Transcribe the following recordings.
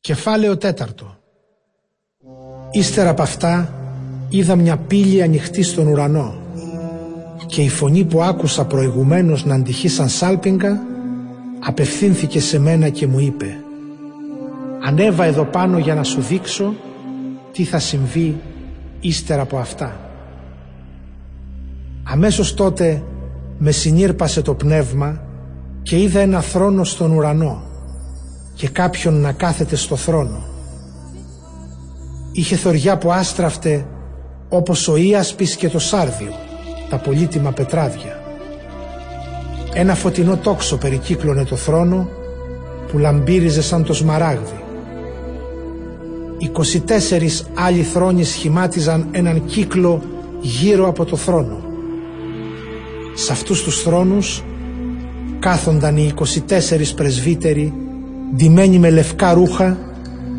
Κεφάλαιο τέταρτο Ύστερα από αυτά είδα μια πύλη ανοιχτή στον ουρανό και η φωνή που άκουσα προηγουμένως να αντυχεί σαν σάλπιγγα απευθύνθηκε σε μένα και μου είπε «Ανέβα εδώ πάνω για να σου δείξω τι θα συμβεί ύστερα από αυτά». Αμέσως τότε με συνήρπασε το πνεύμα και είδα ένα θρόνο στον ουρανό και κάποιον να κάθεται στο θρόνο. Είχε θωριά που άστραφτε όπως ο Ίασπης και το Σάρδιο, τα πολύτιμα πετράδια. Ένα φωτεινό τόξο περικύκλωνε το θρόνο που λαμπύριζε σαν το σμαράγδι. 24 άλλοι θρόνοι σχημάτιζαν έναν κύκλο γύρω από το θρόνο. Σε αυτούς τους θρόνους κάθονταν οι 24 πρεσβύτεροι ντυμένοι με λευκά ρούχα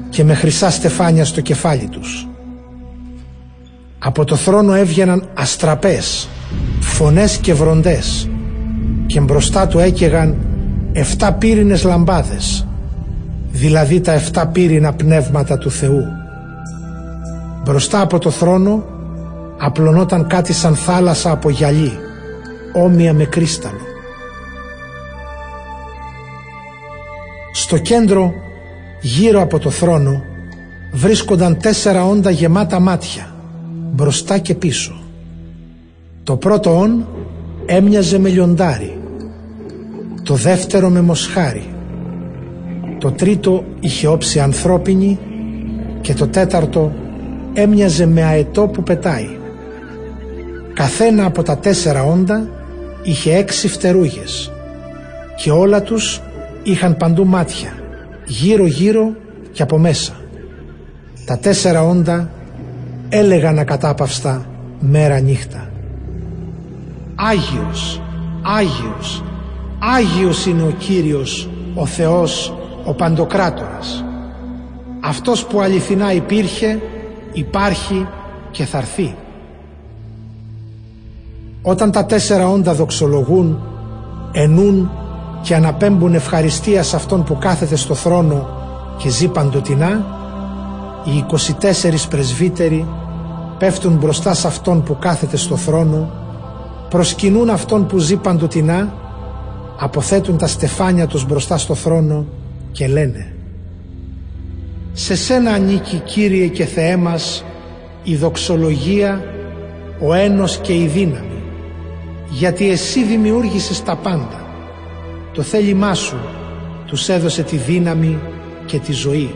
και με χρυσά στεφάνια στο κεφάλι τους. Από το θρόνο έβγαιναν αστραπές, φωνές και βροντές και μπροστά του έκαιγαν εφτά πύρινες λαμπάδες, δηλαδή τα εφτά πύρινα πνεύματα του Θεού. Μπροστά από το θρόνο απλωνόταν κάτι σαν θάλασσα από γυαλί, όμοια με κρίσταλο. Στο κέντρο, γύρω από το θρόνο, βρίσκονταν τέσσερα όντα γεμάτα μάτια, μπροστά και πίσω. Το πρώτο όν έμοιαζε με λιοντάρι, το δεύτερο με μοσχάρι, το τρίτο είχε όψη ανθρώπινη και το τέταρτο έμοιαζε με αετό που πετάει. Καθένα από τα τέσσερα όντα είχε έξι φτερούγες και όλα τους είχαν παντού μάτια, γύρω γύρω και από μέσα. Τα τέσσερα όντα έλεγαν ακατάπαυστα μέρα νύχτα. Άγιος, Άγιος, Άγιος είναι ο Κύριος, ο Θεός, ο Παντοκράτορας. Αυτός που αληθινά υπήρχε, υπάρχει και θα έρθει. Όταν τα τέσσερα όντα δοξολογούν, ενούν και αναπέμπουν ευχαριστία σε αυτόν που κάθεται στο θρόνο και ζει παντοτινά, οι 24 πρεσβύτεροι πέφτουν μπροστά σε αυτόν που κάθεται στο θρόνο, προσκυνούν αυτόν που ζει παντοτινά, αποθέτουν τα στεφάνια τους μπροστά στο θρόνο και λένε «Σε σένα ανήκει Κύριε και Θεέ μας η δοξολογία, ο ένος και η δύναμη, γιατί εσύ δημιούργησες τα πάντα το θέλημά σου τους έδωσε τη δύναμη και τη ζωή.